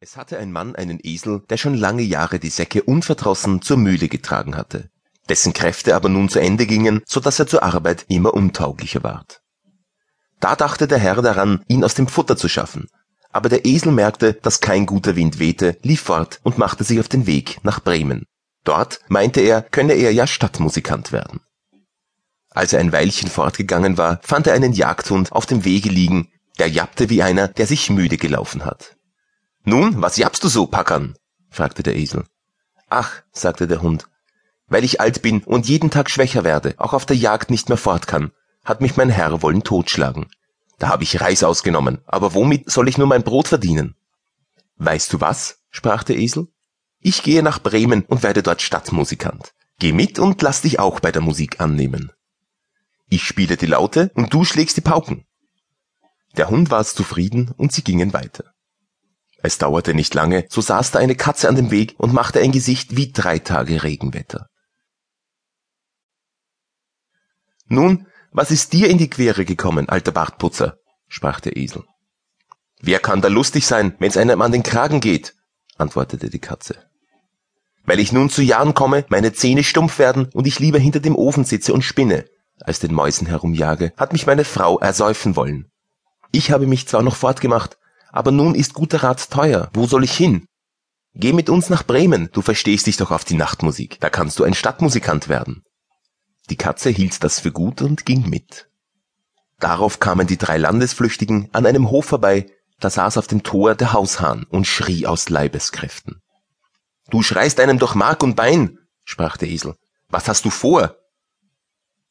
Es hatte ein Mann einen Esel, der schon lange Jahre die Säcke unverdrossen zur Mühle getragen hatte, dessen Kräfte aber nun zu Ende gingen, so dass er zur Arbeit immer untauglicher ward. Da dachte der Herr daran, ihn aus dem Futter zu schaffen, aber der Esel merkte, dass kein guter Wind wehte, lief fort und machte sich auf den Weg nach Bremen. Dort, meinte er, könne er ja Stadtmusikant werden. Als er ein Weilchen fortgegangen war, fand er einen Jagdhund auf dem Wege liegen, der jappte wie einer, der sich müde gelaufen hat. Nun, was jappst du so, Packern? fragte der Esel. Ach, sagte der Hund, weil ich alt bin und jeden Tag schwächer werde, auch auf der Jagd nicht mehr fort kann, hat mich mein Herr wollen totschlagen. Da habe ich Reis ausgenommen, aber womit soll ich nur mein Brot verdienen? Weißt du was? sprach der Esel. Ich gehe nach Bremen und werde dort Stadtmusikant. Geh mit und lass dich auch bei der Musik annehmen. Ich spiele die Laute und du schlägst die Pauken. Der Hund war zufrieden und sie gingen weiter. Es dauerte nicht lange, so saß da eine Katze an dem Weg und machte ein Gesicht wie drei Tage Regenwetter. Nun, was ist dir in die Quere gekommen, alter Bartputzer? sprach der Esel. Wer kann da lustig sein, wenn's einem an den Kragen geht? antwortete die Katze. Weil ich nun zu Jahren komme, meine Zähne stumpf werden und ich lieber hinter dem Ofen sitze und spinne, als den Mäusen herumjage, hat mich meine Frau ersäufen wollen. Ich habe mich zwar noch fortgemacht, aber nun ist guter Rat teuer. Wo soll ich hin? Geh mit uns nach Bremen, du verstehst dich doch auf die Nachtmusik, da kannst du ein Stadtmusikant werden. Die Katze hielt das für gut und ging mit. Darauf kamen die drei Landesflüchtigen an einem Hof vorbei, da saß auf dem Tor der Haushahn und schrie aus Leibeskräften. Du schreist einem durch Mark und Bein, sprach der Esel. Was hast du vor?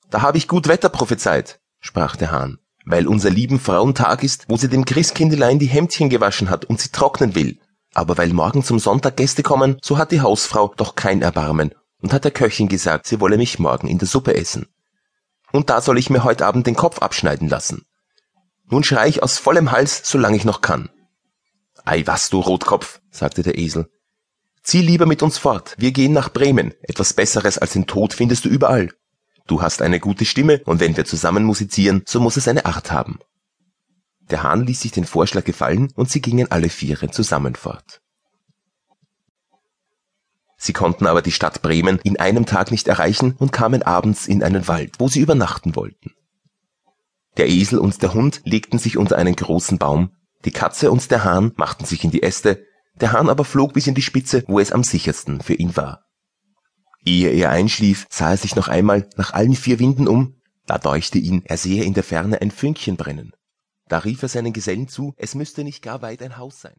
Da habe ich gut Wetter prophezeit, sprach der Hahn weil unser lieben Frauentag ist, wo sie dem Christkindelein die Hemdchen gewaschen hat und sie trocknen will. Aber weil morgen zum Sonntag Gäste kommen, so hat die Hausfrau doch kein Erbarmen und hat der Köchin gesagt, sie wolle mich morgen in der Suppe essen. Und da soll ich mir heute Abend den Kopf abschneiden lassen. Nun schrei ich aus vollem Hals, solange ich noch kann. Ei was, du Rotkopf, sagte der Esel. Zieh lieber mit uns fort, wir gehen nach Bremen. Etwas Besseres als den Tod findest du überall. Du hast eine gute Stimme und wenn wir zusammen musizieren, so muss es eine Art haben. Der Hahn ließ sich den Vorschlag gefallen und sie gingen alle Viere zusammen fort. Sie konnten aber die Stadt Bremen in einem Tag nicht erreichen und kamen abends in einen Wald, wo sie übernachten wollten. Der Esel und der Hund legten sich unter einen großen Baum, die Katze und der Hahn machten sich in die Äste, der Hahn aber flog bis in die Spitze, wo es am sichersten für ihn war. Ehe er einschlief, sah er sich noch einmal nach allen vier Winden um, da deuchte ihn, er sehe in der Ferne ein Fünkchen brennen. Da rief er seinen Gesellen zu, es müsste nicht gar weit ein Haus sein,